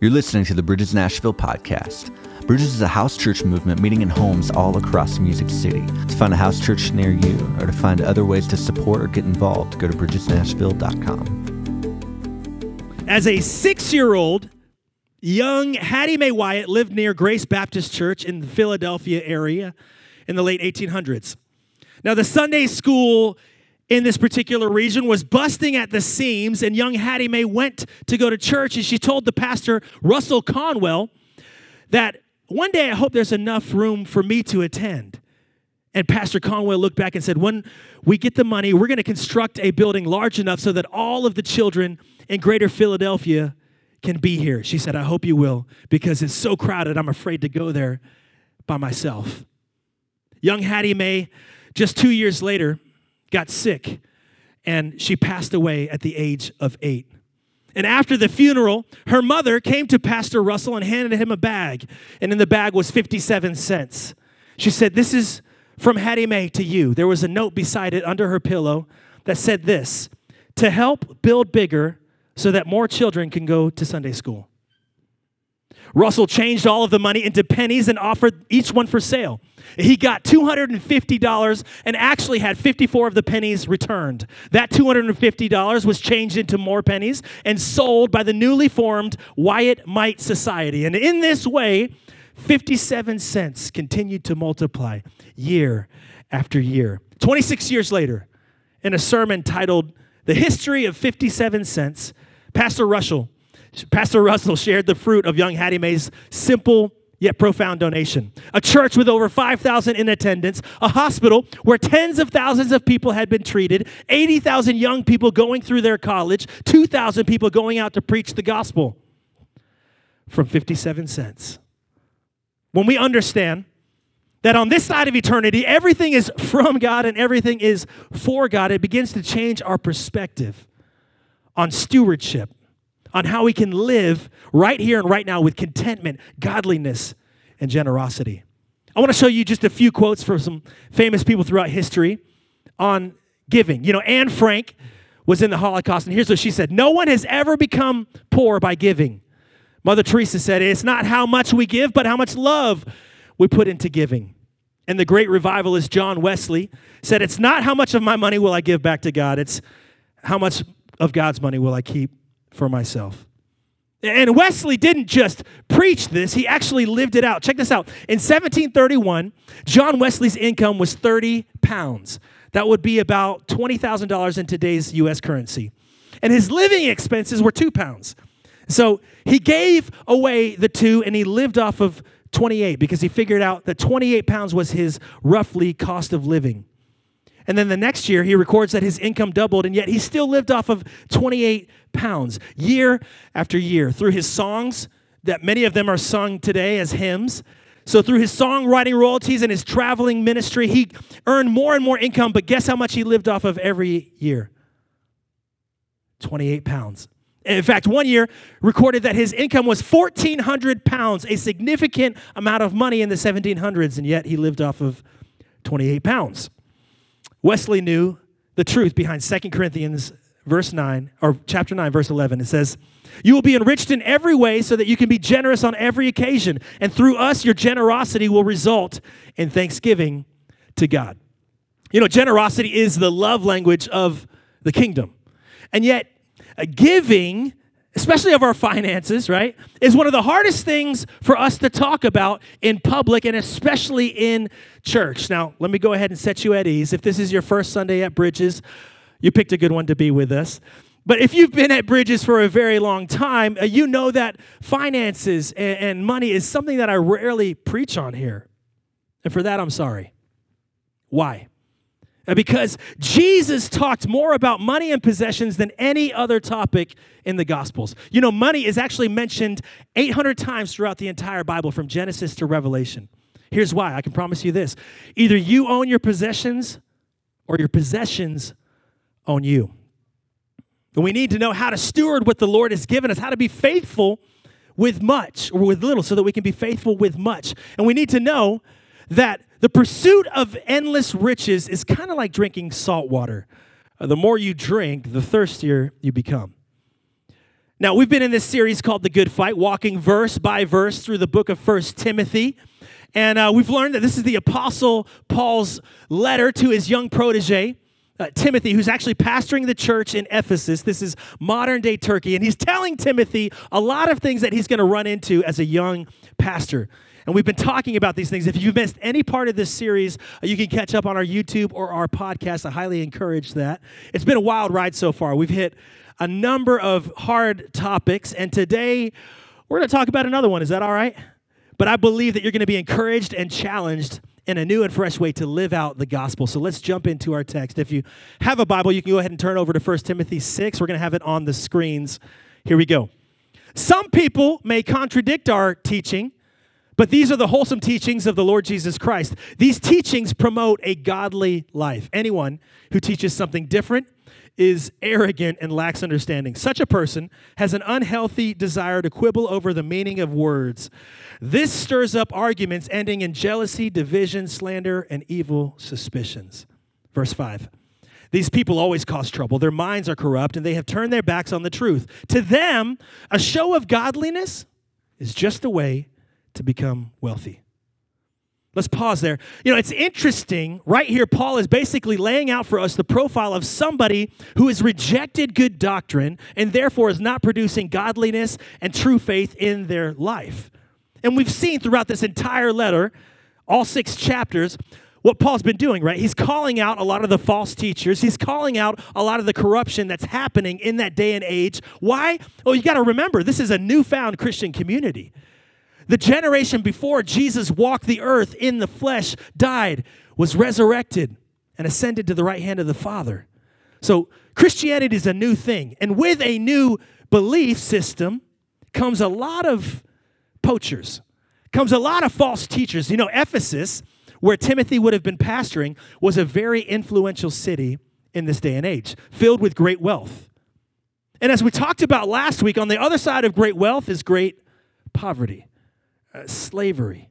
You're listening to the Bridges Nashville podcast. Bridges is a house church movement meeting in homes all across Music City. To find a house church near you or to find other ways to support or get involved, go to bridgesnashville.com. As a six year old, young Hattie Mae Wyatt lived near Grace Baptist Church in the Philadelphia area in the late 1800s. Now, the Sunday school in this particular region was busting at the seams, and young Hattie Mae went to go to church, and she told the pastor, Russell Conwell, that one day I hope there's enough room for me to attend. And Pastor Conwell looked back and said, When we get the money, we're going to construct a building large enough so that all of the children in greater Philadelphia can be here. She said, I hope you will, because it's so crowded, I'm afraid to go there by myself. Young Hattie Mae, just two years later, got sick and she passed away at the age of eight. And after the funeral, her mother came to Pastor Russell and handed him a bag. And in the bag was 57 cents. She said, This is from Hattie Mae to you. There was a note beside it under her pillow that said this to help build bigger so that more children can go to Sunday school. Russell changed all of the money into pennies and offered each one for sale. He got $250 and actually had 54 of the pennies returned. That $250 was changed into more pennies and sold by the newly formed Wyatt Mite Society. And in this way, 57 cents continued to multiply year after year. 26 years later, in a sermon titled The History of 57 Cents, Pastor Russell, Pastor Russell shared the fruit of young Hattie Mae's simple yet profound donation. A church with over 5,000 in attendance, a hospital where tens of thousands of people had been treated, 80,000 young people going through their college, 2,000 people going out to preach the gospel from 57 cents. When we understand that on this side of eternity, everything is from God and everything is for God, it begins to change our perspective on stewardship on how we can live right here and right now with contentment, godliness, and generosity. I want to show you just a few quotes from some famous people throughout history on giving. You know, Anne Frank was in the Holocaust, and here's what she said No one has ever become poor by giving. Mother Teresa said, It's not how much we give, but how much love we put into giving. And the great revivalist John Wesley said, It's not how much of my money will I give back to God, it's how much of God's money will I keep for myself. And Wesley didn't just preach this, he actually lived it out. Check this out. In 1731, John Wesley's income was 30 pounds. That would be about $20,000 in today's US currency. And his living expenses were two pounds. So he gave away the two and he lived off of 28 because he figured out that 28 pounds was his roughly cost of living. And then the next year, he records that his income doubled, and yet he still lived off of 28 pounds year after year through his songs, that many of them are sung today as hymns. So, through his songwriting royalties and his traveling ministry, he earned more and more income. But guess how much he lived off of every year? 28 pounds. In fact, one year recorded that his income was 1,400 pounds, a significant amount of money in the 1700s, and yet he lived off of 28 pounds. Wesley knew the truth behind 2 Corinthians verse 9 or chapter 9 verse 11. It says, "You will be enriched in every way so that you can be generous on every occasion, and through us your generosity will result in thanksgiving to God." You know, generosity is the love language of the kingdom. And yet, uh, giving especially of our finances, right, is one of the hardest things for us to talk about in public and especially in church. Now, let me go ahead and set you at ease. If this is your first Sunday at Bridges, you picked a good one to be with us. But if you've been at Bridges for a very long time, uh, you know that finances and, and money is something that I rarely preach on here. And for that, I'm sorry. Why? Uh, because Jesus talked more about money and possessions than any other topic in the Gospels. You know, money is actually mentioned 800 times throughout the entire Bible from Genesis to Revelation. Here's why I can promise you this either you own your possessions or your possessions own you. And we need to know how to steward what the Lord has given us, how to be faithful with much or with little so that we can be faithful with much. And we need to know that the pursuit of endless riches is kind of like drinking salt water. Uh, the more you drink, the thirstier you become. Now, we've been in this series called The Good Fight, walking verse by verse through the book of First Timothy. And uh, we've learned that this is the Apostle Paul's letter to his young protege, uh, Timothy, who's actually pastoring the church in Ephesus. This is modern day Turkey. And he's telling Timothy a lot of things that he's going to run into as a young pastor. And we've been talking about these things. If you've missed any part of this series, uh, you can catch up on our YouTube or our podcast. I highly encourage that. It's been a wild ride so far. We've hit a number of hard topics, and today we're going to talk about another one. Is that all right? But I believe that you're going to be encouraged and challenged in a new and fresh way to live out the gospel. So let's jump into our text. If you have a Bible, you can go ahead and turn over to 1 Timothy 6. We're going to have it on the screens. Here we go. Some people may contradict our teaching, but these are the wholesome teachings of the Lord Jesus Christ. These teachings promote a godly life. Anyone who teaches something different is arrogant and lacks understanding. Such a person has an unhealthy desire to quibble over the meaning of words. This stirs up arguments ending in jealousy, division, slander, and evil suspicions. Verse 5. These people always cause trouble. Their minds are corrupt and they have turned their backs on the truth. To them, a show of godliness is just a way to become wealthy. Let's pause there. You know, it's interesting. Right here, Paul is basically laying out for us the profile of somebody who has rejected good doctrine and therefore is not producing godliness and true faith in their life. And we've seen throughout this entire letter, all six chapters, what Paul's been doing, right? He's calling out a lot of the false teachers. He's calling out a lot of the corruption that's happening in that day and age. Why? Oh, you got to remember, this is a newfound Christian community. The generation before Jesus walked the earth in the flesh, died, was resurrected, and ascended to the right hand of the Father. So Christianity is a new thing. And with a new belief system comes a lot of poachers, comes a lot of false teachers. You know, Ephesus, where Timothy would have been pastoring, was a very influential city in this day and age, filled with great wealth. And as we talked about last week, on the other side of great wealth is great poverty uh, slavery.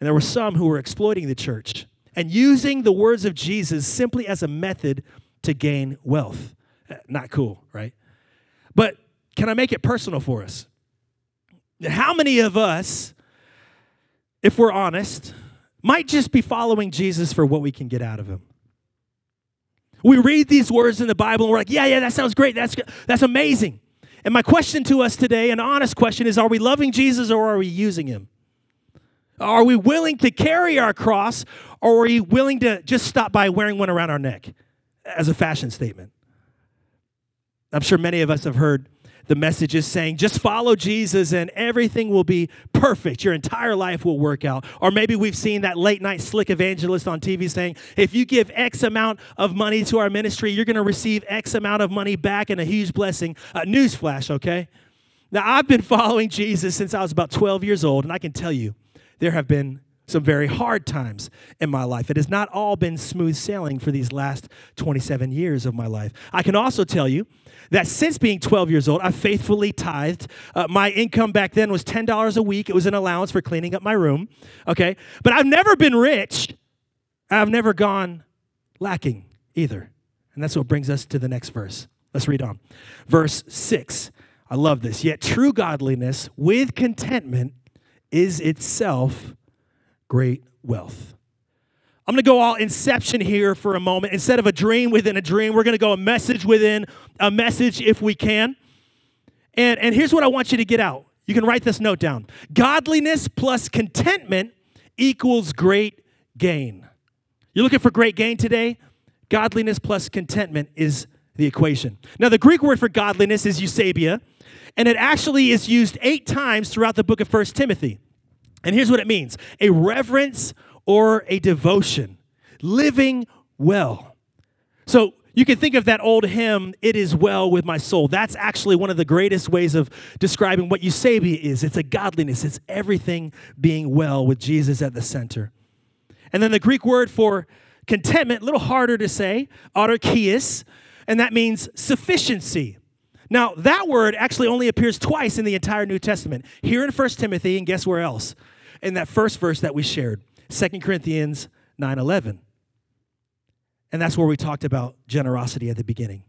And there were some who were exploiting the church and using the words of Jesus simply as a method to gain wealth. Uh, not cool, right? But can I make it personal for us? How many of us, if we're honest, might just be following Jesus for what we can get out of him? We read these words in the Bible and we're like, yeah, yeah, that sounds great. That's, that's amazing. And my question to us today, an honest question, is are we loving Jesus or are we using him? Are we willing to carry our cross or are we willing to just stop by wearing one around our neck as a fashion statement? I'm sure many of us have heard the message is saying just follow Jesus and everything will be perfect. Your entire life will work out. Or maybe we've seen that late night slick evangelist on TV saying, if you give X amount of money to our ministry, you're going to receive X amount of money back and a huge blessing. Uh, newsflash, okay? Now, I've been following Jesus since I was about 12 years old, and I can tell you, there have been some very hard times in my life. It has not all been smooth sailing for these last 27 years of my life. I can also tell you that since being 12 years old, I've faithfully tithed. Uh, my income back then was $10 a week. It was an allowance for cleaning up my room, okay? But I've never been rich. I've never gone lacking either. And that's what brings us to the next verse. Let's read on. Verse 6. I love this. Yet true godliness with contentment is itself great wealth. I'm going to go all inception here for a moment. Instead of a dream within a dream, we're going to go a message within a message if we can. And, and here's what I want you to get out. You can write this note down Godliness plus contentment equals great gain. You're looking for great gain today? Godliness plus contentment is the equation. Now, the Greek word for godliness is eusebeia, and it actually is used eight times throughout the book of First Timothy. And here's what it means a reverence or a devotion, living well. So you can think of that old hymn, It Is Well With My Soul. That's actually one of the greatest ways of describing what eusebeia is. It's a godliness, it's everything being well with Jesus at the center. And then the Greek word for contentment, a little harder to say, autarkias, and that means sufficiency. Now, that word actually only appears twice in the entire New Testament. Here in 1 Timothy, and guess where else? In that first verse that we shared. 2 Corinthians 9:11. And that's where we talked about generosity at the beginning.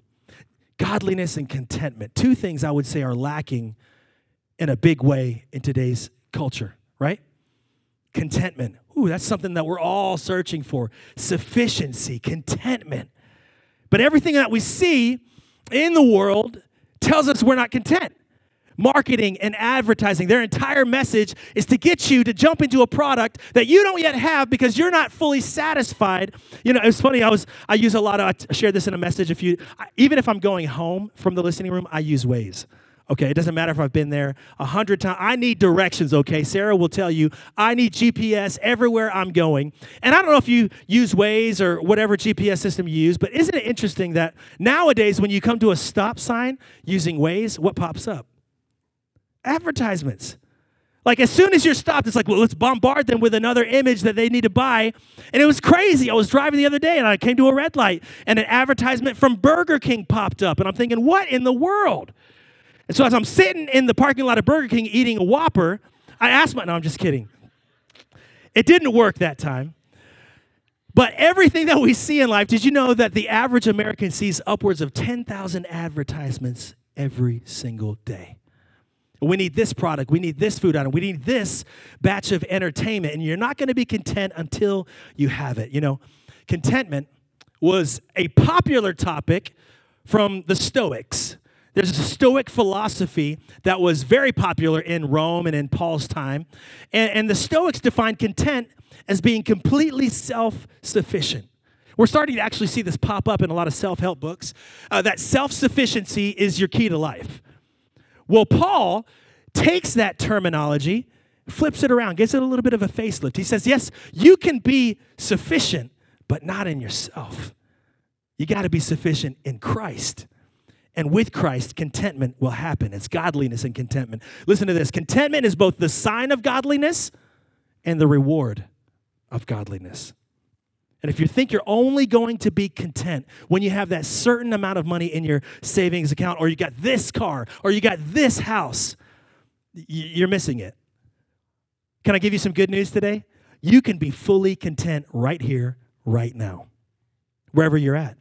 godliness and contentment. Two things I would say are lacking in a big way in today's culture, right? Contentment. Ooh, that's something that we're all searching for. Sufficiency, contentment. But everything that we see in the world tells us we're not content. Marketing and advertising, their entire message is to get you to jump into a product that you don't yet have because you're not fully satisfied. You know, it's funny. I was I use a lot of I shared this in a message. If you even if I'm going home from the listening room, I use Waze. Okay, it doesn't matter if I've been there a hundred times. I need directions, okay? Sarah will tell you, I need GPS everywhere I'm going. And I don't know if you use Waze or whatever GPS system you use, but isn't it interesting that nowadays when you come to a stop sign using Waze, what pops up? Advertisements. Like as soon as you're stopped, it's like, well, let's bombard them with another image that they need to buy. And it was crazy. I was driving the other day and I came to a red light and an advertisement from Burger King popped up. And I'm thinking, what in the world? And so as I'm sitting in the parking lot of Burger King eating a Whopper, I asked my, no, I'm just kidding. It didn't work that time. But everything that we see in life, did you know that the average American sees upwards of 10,000 advertisements every single day? We need this product. We need this food item. We need this batch of entertainment. And you're not going to be content until you have it. You know, contentment was a popular topic from the Stoics. There's a Stoic philosophy that was very popular in Rome and in Paul's time. And, and the Stoics defined content as being completely self sufficient. We're starting to actually see this pop up in a lot of self help books uh, that self sufficiency is your key to life. Well, Paul takes that terminology, flips it around, gives it a little bit of a facelift. He says, Yes, you can be sufficient, but not in yourself. You got to be sufficient in Christ. And with Christ, contentment will happen. It's godliness and contentment. Listen to this contentment is both the sign of godliness and the reward of godliness. And if you think you're only going to be content when you have that certain amount of money in your savings account, or you got this car, or you got this house, you're missing it. Can I give you some good news today? You can be fully content right here, right now, wherever you're at.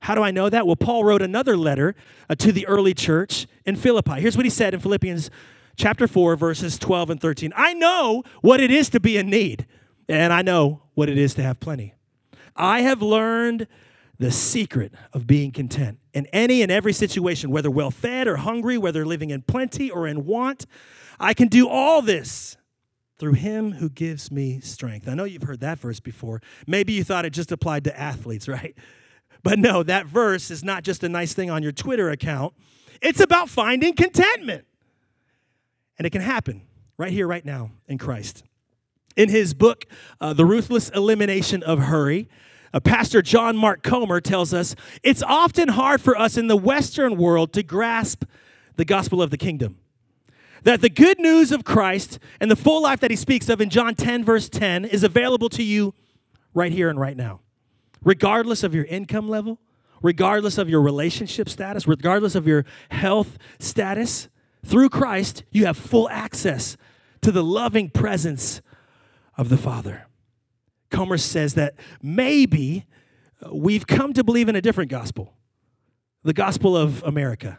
How do I know that? Well, Paul wrote another letter uh, to the early church in Philippi. Here's what he said in Philippians chapter 4, verses 12 and 13. I know what it is to be in need, and I know what it is to have plenty. I have learned the secret of being content in any and every situation, whether well fed or hungry, whether living in plenty or in want. I can do all this through him who gives me strength. I know you've heard that verse before. Maybe you thought it just applied to athletes, right? But no, that verse is not just a nice thing on your Twitter account, it's about finding contentment. And it can happen right here, right now in Christ. In his book, uh, The Ruthless Elimination of Hurry, uh, Pastor John Mark Comer tells us it's often hard for us in the Western world to grasp the gospel of the kingdom. That the good news of Christ and the full life that he speaks of in John 10, verse 10, is available to you right here and right now regardless of your income level, regardless of your relationship status, regardless of your health status, through Christ, you have full access to the loving presence of the Father. Comer says that maybe uh, we've come to believe in a different gospel, the gospel of America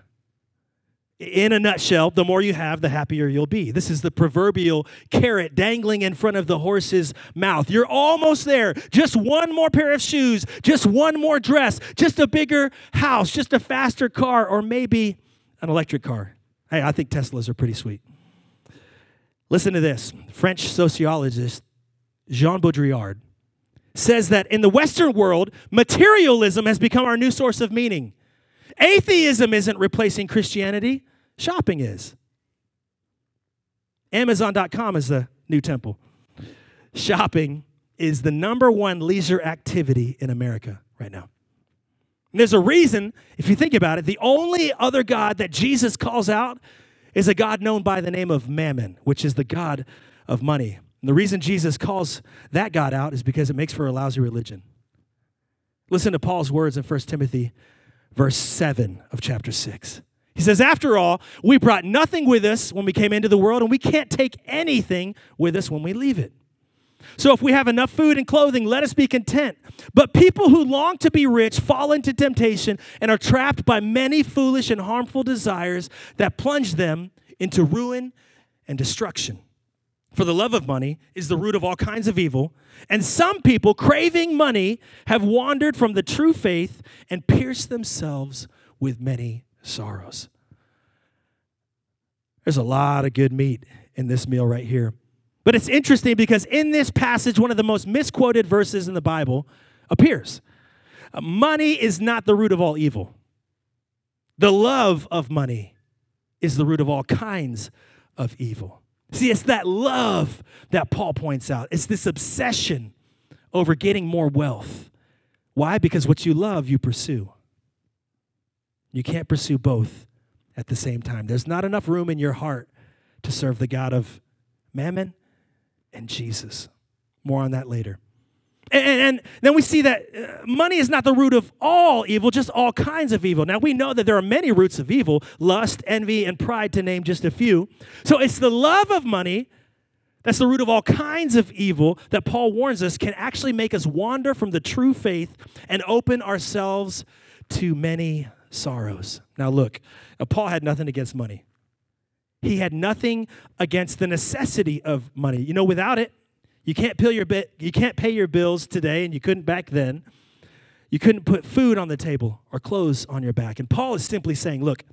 in a nutshell, the more you have, the happier you'll be. This is the proverbial carrot dangling in front of the horse's mouth. You're almost there. Just one more pair of shoes, just one more dress, just a bigger house, just a faster car, or maybe an electric car. Hey, I think Teslas are pretty sweet. Listen to this French sociologist Jean Baudrillard says that in the Western world, materialism has become our new source of meaning. Atheism isn't replacing Christianity, shopping is. Amazon.com is the new temple. Shopping is the number one leisure activity in America right now. And there's a reason, if you think about it, the only other God that Jesus calls out is a God known by the name of Mammon, which is the God of money. And the reason Jesus calls that God out is because it makes for a lousy religion. Listen to Paul's words in 1 Timothy verse 7 of chapter 6. He says, After all, we brought nothing with us when we came into the world, and we can't take anything with us when we leave it. So if we have enough food and clothing, let us be content. But people who long to be rich fall into temptation and are trapped by many foolish and harmful desires that plunge them into ruin and destruction. For the love of money is the root of all kinds of evil, and some people, craving money, have wandered from the true faith and pierced themselves with many sorrows. There's a lot of good meat in this meal right here. But it's interesting because in this passage, one of the most misquoted verses in the Bible appears. Uh, money is not the root of all evil. The love of money is the root of all kinds of evil. See, it's that love that Paul points out. It's this obsession over getting more wealth. Why? Because what you love, you pursue. You can't pursue both at the same time. There's not enough room in your heart to serve the God of mammon and Jesus. More on that later. And, and, then we see that uh, money is not the root of all evil, just all kinds of evil. Now, we know that there are many roots of evil lust, envy, and pride, to name just a few. So it's the love of money that's the root of all kinds of evil that Paul warns us can actually make us wander from the true faith and open ourselves to many sorrows. Now, look, uh, Paul had nothing against money. He had nothing against the necessity of money. You know, without it, you can't pay your bit, you can't pay your bills today, and you couldn't back then. You couldn't put food on the table or clothes on your back. And Paul is simply saying, look,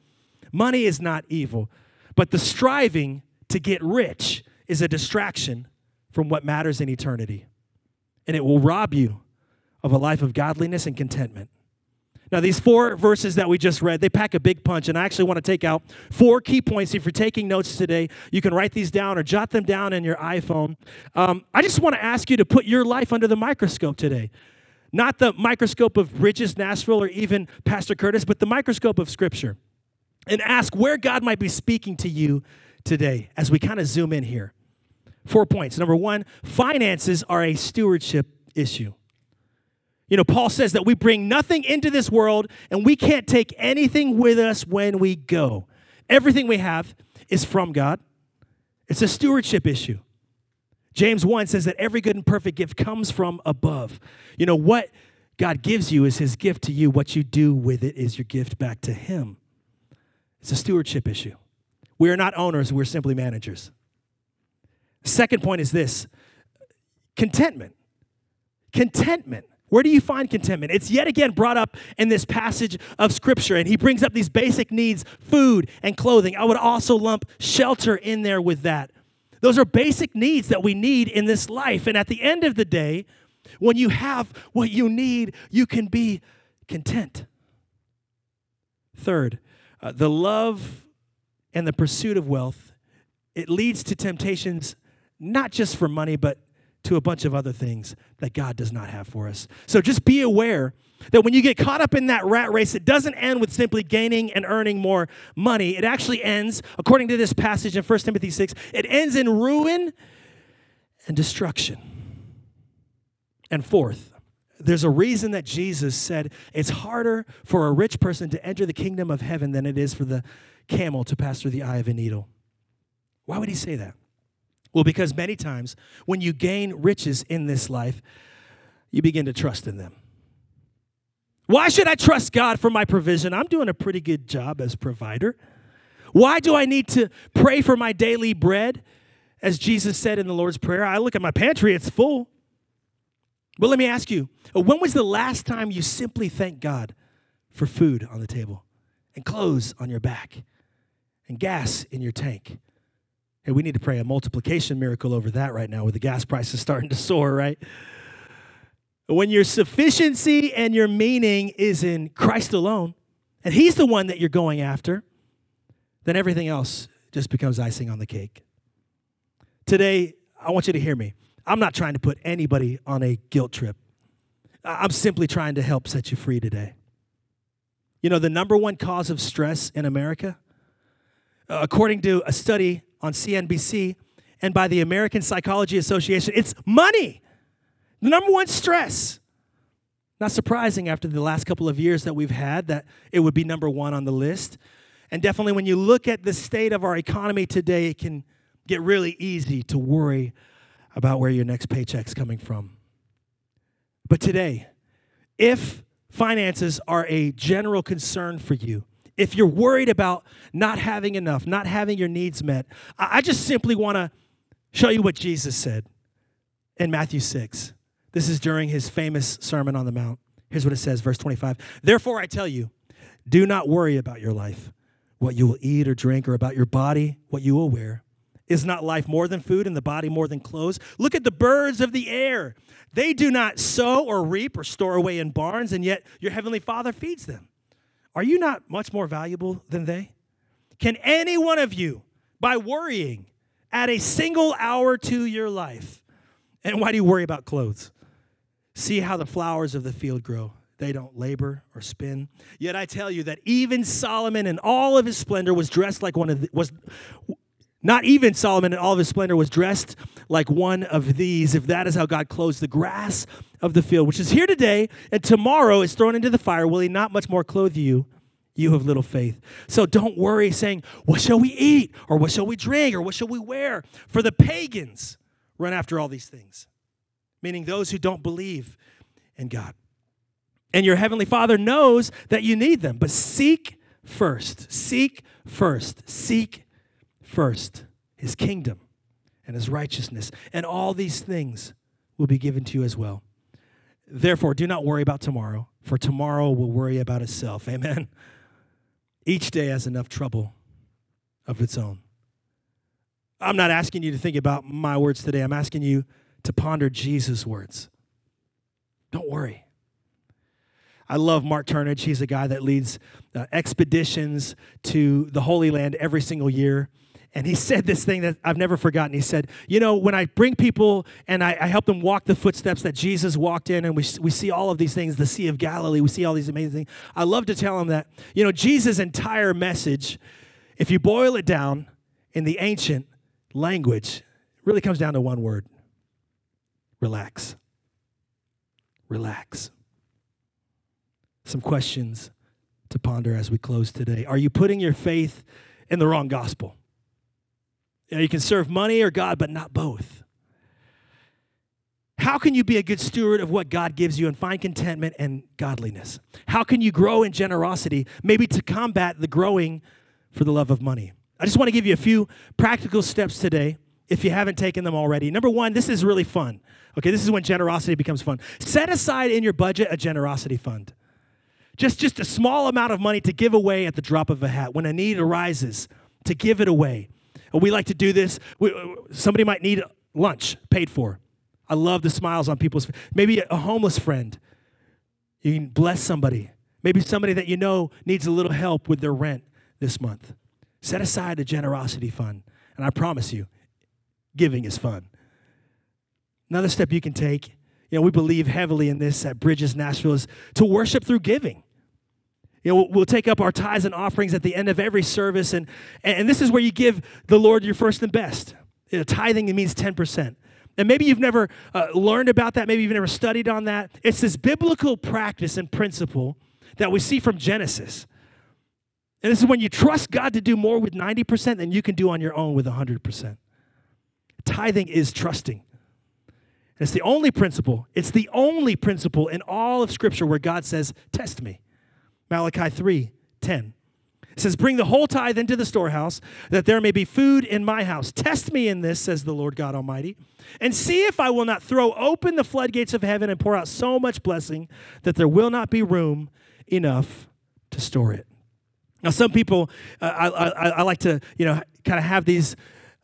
money is not evil, but the striving to get rich is a distraction from what matters in eternity. And it will rob you of a life of godliness and contentment. Now, these four verses that we just read, they pack a big punch, and I actually want to take out four key points. If you're taking notes today, you can write these down or jot them down in your iPhone. Um, I just want to ask you to put your life under the microscope today. Not the microscope of Bridges, Nashville, or even Pastor Curtis, but the microscope of Scripture. And ask where God might be speaking to you today as we kind of zoom in here. Four points. Number one, finances are a stewardship issue. You know, Paul says that we bring nothing into this world and we can't take anything with us when we go. Everything we have is from God. It's a stewardship issue. James 1 says that every good and perfect gift comes from above. You know, what God gives you is his gift to you. What you do with it is your gift back to him. It's a stewardship issue. We are not owners, we're simply managers. Second point is this contentment. Contentment. Where do you find contentment? It's yet again brought up in this passage of scripture, and he brings up these basic needs food and clothing. I would also lump shelter in there with that. Those are basic needs that we need in this life. And at the end of the day, when you have what you need, you can be content. Third, uh, the love and the pursuit of wealth, it leads to temptations not just for money, but to a bunch of other things that God does not have for us. So just be aware that when you get caught up in that rat race, it doesn't end with simply gaining and earning more money. It actually ends, according to this passage in 1 Timothy 6, it ends in ruin and destruction. And fourth, there's a reason that Jesus said it's harder for a rich person to enter the kingdom of heaven than it is for the camel to pass through the eye of a needle. Why would he say that? Well, because many times when you gain riches in this life, you begin to trust in them. Why should I trust God for my provision? I'm doing a pretty good job as provider. Why do I need to pray for my daily bread? As Jesus said in the Lord's Prayer, I look at my pantry, it's full. But let me ask you, when was the last time you simply thanked God for food on the table and clothes on your back and gas in your tank? Hey, we need to pray a multiplication miracle over that right now with the gas prices starting to soar, right? When your sufficiency and your meaning is in Christ alone, and He's the one that you're going after, then everything else just becomes icing on the cake. Today, I want you to hear me. I'm not trying to put anybody on a guilt trip. I'm simply trying to help set you free today. You know, the number one cause of stress in America, according to a study on CNBC and by the American Psychology Association. It's money. The number one stress. Not surprising after the last couple of years that we've had that it would be number one on the list. And definitely when you look at the state of our economy today, it can get really easy to worry about where your next paycheck's coming from. But today, if finances are a general concern for you, if you're worried about not having enough, not having your needs met, I just simply want to show you what Jesus said in Matthew 6. This is during his famous Sermon on the Mount. Here's what it says, verse 25. Therefore, I tell you, do not worry about your life, what you will eat or drink, or about your body, what you will wear. Is not life more than food and the body more than clothes? Look at the birds of the air. They do not sow or reap or store away in barns, and yet your heavenly Father feeds them. Are you not much more valuable than they? Can any one of you, by worrying, add a single hour to your life? And why do you worry about clothes? See how the flowers of the field grow. They don't labor or spin. Yet I tell you that even Solomon in all of his splendor was dressed like one of the, was not even Solomon in all of his splendor was dressed like one of these. If that is how God clothes the grass of the field, which is here today and tomorrow is thrown into the fire, will he not much more clothe you, you of little faith? So don't worry saying, What shall we eat? Or what shall we drink? Or what shall we wear? For the pagans run after all these things, meaning those who don't believe in God. And your heavenly Father knows that you need them, but seek first, seek first, seek first his kingdom and his righteousness, and all these things will be given to you as well. Therefore, do not worry about tomorrow, for tomorrow will worry about itself. Amen. Each day has enough trouble of its own. I'm not asking you to think about my words today. I'm asking you to ponder Jesus' words. Don't worry. I love Mark Turnage. He's a guy that leads uh, expeditions to the Holy Land every single year. And he said this thing that I've never forgotten. He said, You know, when I bring people and I, I, help them walk the footsteps that Jesus walked in, and we, we see all of these things, the Sea of Galilee, we see all these amazing things. I love to tell them that, you know, Jesus' entire message, if you boil it down in the ancient language, really comes down to one word relax. Relax. Some questions to ponder as we close today. Are you putting your faith in the wrong gospel? You, know, you can serve money or God, but not both. How can you be a good steward of what God gives you and find contentment and godliness? How can you grow in generosity, maybe to combat the growing for the love of money? I just want to give you a few practical steps today if you haven't taken them already. Number one, this is really fun. Okay, this is when generosity becomes fun. Set aside in your budget a generosity fund. Just, just a small amount of money to give away at the drop of a hat. When a need arises, to give it away. Oh, we like to do this. We, uh, somebody might need lunch paid for. I love the smiles on people's maybe a homeless friend. You can bless somebody. Maybe somebody that you know needs a little help with their rent this month. Set aside a generosity fund. And I promise you, giving is fun. Another step you can take, you know, we believe heavily in this at Bridges Nashville is to worship through giving. You know, we'll take up our tithes and offerings at the end of every service, and, and this is where you give the Lord your first and best. You know, tithing means 10%. And maybe you've never uh, learned about that, maybe you've never studied on that. It's this biblical practice and principle that we see from Genesis. And this is when you trust God to do more with 90% than you can do on your own with 100%. Tithing is trusting. And it's the only principle, it's the only principle in all of Scripture where God says, Test me. Malachi 3 10. It says, Bring the whole tithe into the storehouse, that there may be food in my house. Test me in this, says the Lord God Almighty, and see if I will not throw open the floodgates of heaven and pour out so much blessing that there will not be room enough to store it. Now, some people, uh, I, I, I, like to, you know, kind of have these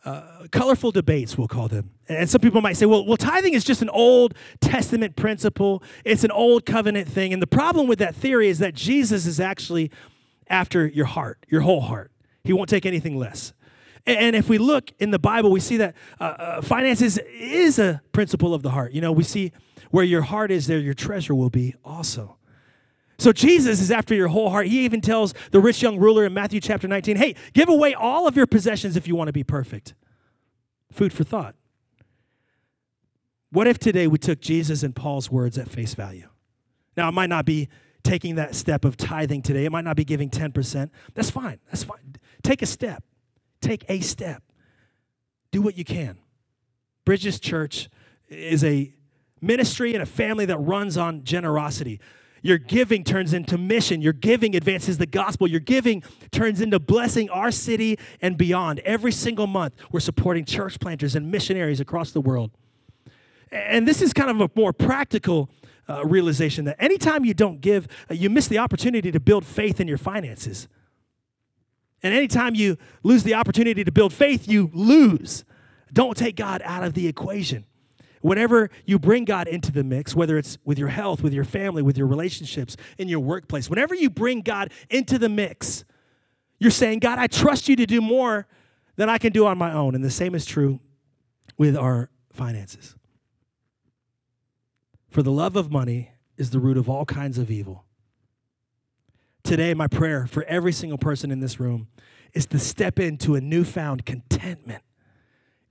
uh, colorful debates, we'll call them. And some people might say, well, well, tithing is just an Old Testament principle. It's an old covenant thing. And the problem with that theory is that Jesus is actually after your heart, your whole heart. He won't take anything less. And if we look in the Bible, we see that uh, uh, finances is a principle of the heart. You know, we see where your heart is, there your treasure will be also. So Jesus is after your whole heart. He even tells the rich young ruler in Matthew chapter 19, hey, give away all of your possessions if you want to be perfect. Food for thought. What if today we took Jesus and Paul's words at face value? Now, it might not be taking that step of tithing today, it might not be giving 10%. That's fine. That's fine. Take a step. Take a step. Do what you can. Bridges Church is a ministry and a family that runs on generosity. Your giving turns into mission. Your giving advances the gospel. Your giving turns into blessing our city and beyond. Every single month, we're supporting church planters and missionaries across the world. And this is kind of a more practical uh, realization that anytime you don't give, uh, you miss the opportunity to build faith in your finances. And anytime you lose the opportunity to build faith, you lose. Don't take God out of the equation. Whenever you bring God into the mix, whether it's with your health, with your family, with your relationships, in your workplace, whenever you bring God into the mix, you're saying, God, I trust you to do more than I can do on my own. And the same is true with our finances. For the love of money is the root of all kinds of evil. Today, my prayer for every single person in this room is to step into a newfound contentment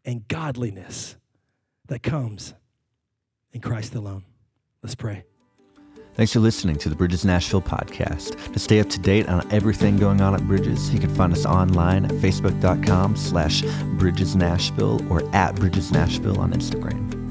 and godliness that comes in Christ alone. Let's pray. Thanks for listening to the Bridges Nashville podcast. To stay up to date on everything going on at Bridges, you can find us online at facebook.com slash Bridges Nashville or at Bridges Nashville on Instagram.